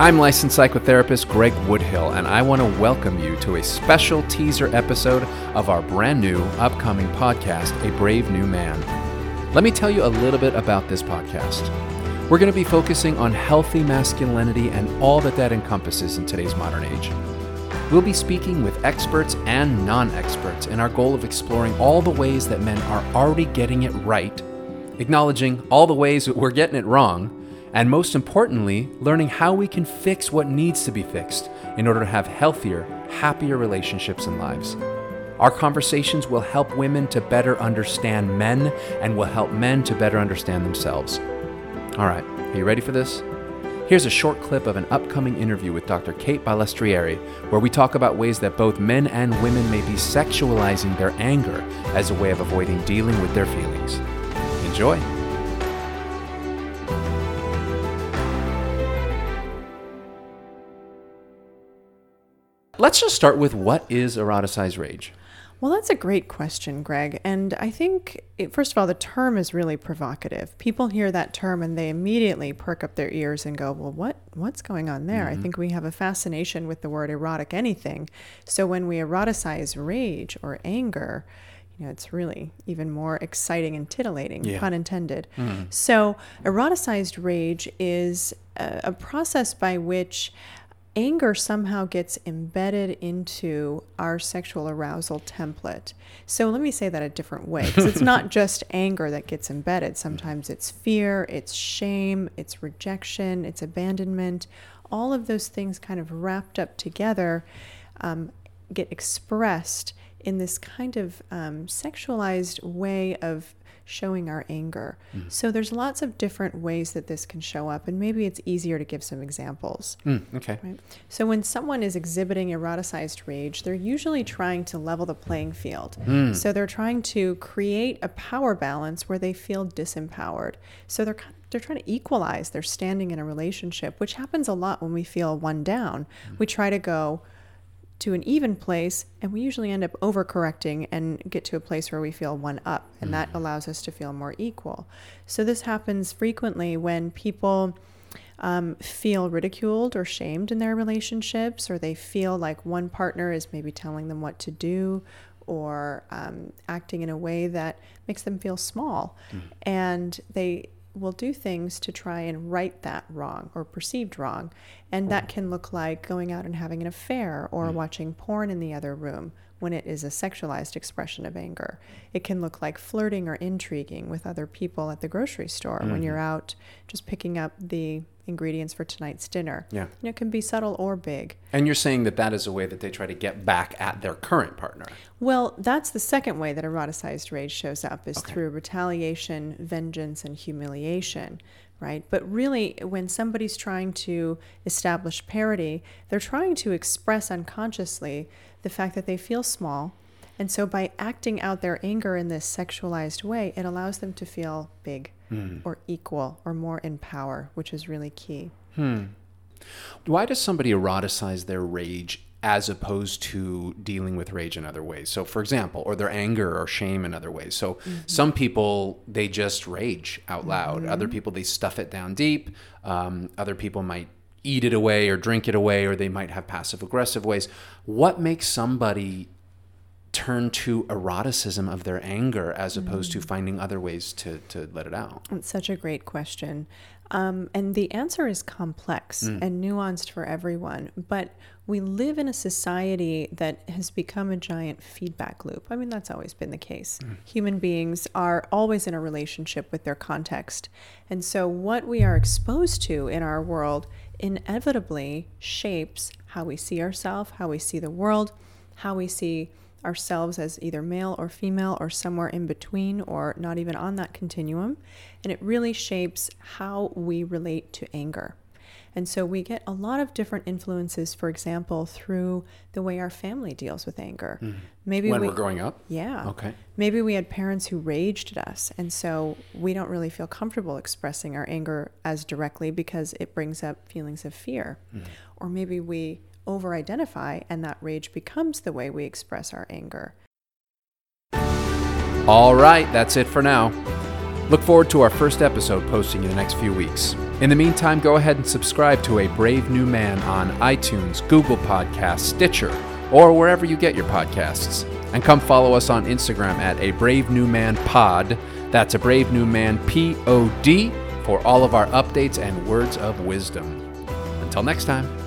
I'm licensed psychotherapist Greg Woodhill, and I want to welcome you to a special teaser episode of our brand new upcoming podcast, A Brave New Man. Let me tell you a little bit about this podcast. We're going to be focusing on healthy masculinity and all that that encompasses in today's modern age. We'll be speaking with experts and non experts in our goal of exploring all the ways that men are already getting it right, acknowledging all the ways that we're getting it wrong, and most importantly, learning how we can fix what needs to be fixed in order to have healthier, happier relationships and lives. Our conversations will help women to better understand men and will help men to better understand themselves. All right, are you ready for this? Here's a short clip of an upcoming interview with Dr. Kate Balestrieri, where we talk about ways that both men and women may be sexualizing their anger as a way of avoiding dealing with their feelings. Enjoy. Let's just start with what is eroticized rage? Well, that's a great question, Greg. And I think, it, first of all, the term is really provocative. People hear that term and they immediately perk up their ears and go, "Well, what what's going on there?" Mm-hmm. I think we have a fascination with the word erotic anything. So when we eroticize rage or anger, you know, it's really even more exciting and titillating, yeah. pun intended. Mm-hmm. So, eroticized rage is a, a process by which anger somehow gets embedded into our sexual arousal template. So let me say that a different way because it's not just anger that gets embedded. Sometimes it's fear, it's shame, it's rejection, it's abandonment. All of those things kind of wrapped up together um, get expressed in this kind of um, sexualized way of showing our anger. Mm. So there's lots of different ways that this can show up, and maybe it's easier to give some examples. Mm, okay. Right? So when someone is exhibiting eroticized rage, they're usually trying to level the playing field. Mm. So they're trying to create a power balance where they feel disempowered. So they're kind of they're trying to equalize their standing in a relationship, which happens a lot when we feel one down. Mm. We try to go, to an even place, and we usually end up overcorrecting and get to a place where we feel one up, and mm-hmm. that allows us to feel more equal. So, this happens frequently when people um, feel ridiculed or shamed in their relationships, or they feel like one partner is maybe telling them what to do or um, acting in a way that makes them feel small. Mm-hmm. And they will do things to try and right that wrong or perceived wrong. And that can look like going out and having an affair or mm. watching porn in the other room when it is a sexualized expression of anger. It can look like flirting or intriguing with other people at the grocery store mm-hmm. when you're out just picking up the ingredients for tonight's dinner. Yeah. You know, it can be subtle or big. And you're saying that that is a way that they try to get back at their current partner. Well, that's the second way that eroticized rage shows up is okay. through retaliation, vengeance, and humiliation right? But really, when somebody's trying to establish parity, they're trying to express unconsciously the fact that they feel small. And so, by acting out their anger in this sexualized way, it allows them to feel big mm. or equal or more in power, which is really key. Hmm. Why does somebody eroticize their rage as opposed to dealing with rage in other ways. So, for example, or their anger or shame in other ways. So, mm-hmm. some people they just rage out loud. Mm-hmm. Other people they stuff it down deep. Um, other people might eat it away or drink it away, or they might have passive aggressive ways. What makes somebody turn to eroticism of their anger as opposed mm. to finding other ways to, to let it out? It's such a great question. Um, and the answer is complex mm. and nuanced for everyone. But we live in a society that has become a giant feedback loop. I mean, that's always been the case. Mm. Human beings are always in a relationship with their context. And so, what we are exposed to in our world inevitably shapes how we see ourselves, how we see the world, how we see ourselves as either male or female or somewhere in between or not even on that continuum. And it really shapes how we relate to anger. And so we get a lot of different influences, for example, through the way our family deals with anger. Mm. Maybe when we, are growing up? Yeah. Okay. Maybe we had parents who raged at us. And so we don't really feel comfortable expressing our anger as directly because it brings up feelings of fear. Mm. Or maybe we over identify, and that rage becomes the way we express our anger. All right, that's it for now. Look forward to our first episode posting in the next few weeks. In the meantime, go ahead and subscribe to A Brave New Man on iTunes, Google Podcasts, Stitcher, or wherever you get your podcasts. And come follow us on Instagram at A Brave New Man Pod. That's A Brave New Man P O D for all of our updates and words of wisdom. Until next time.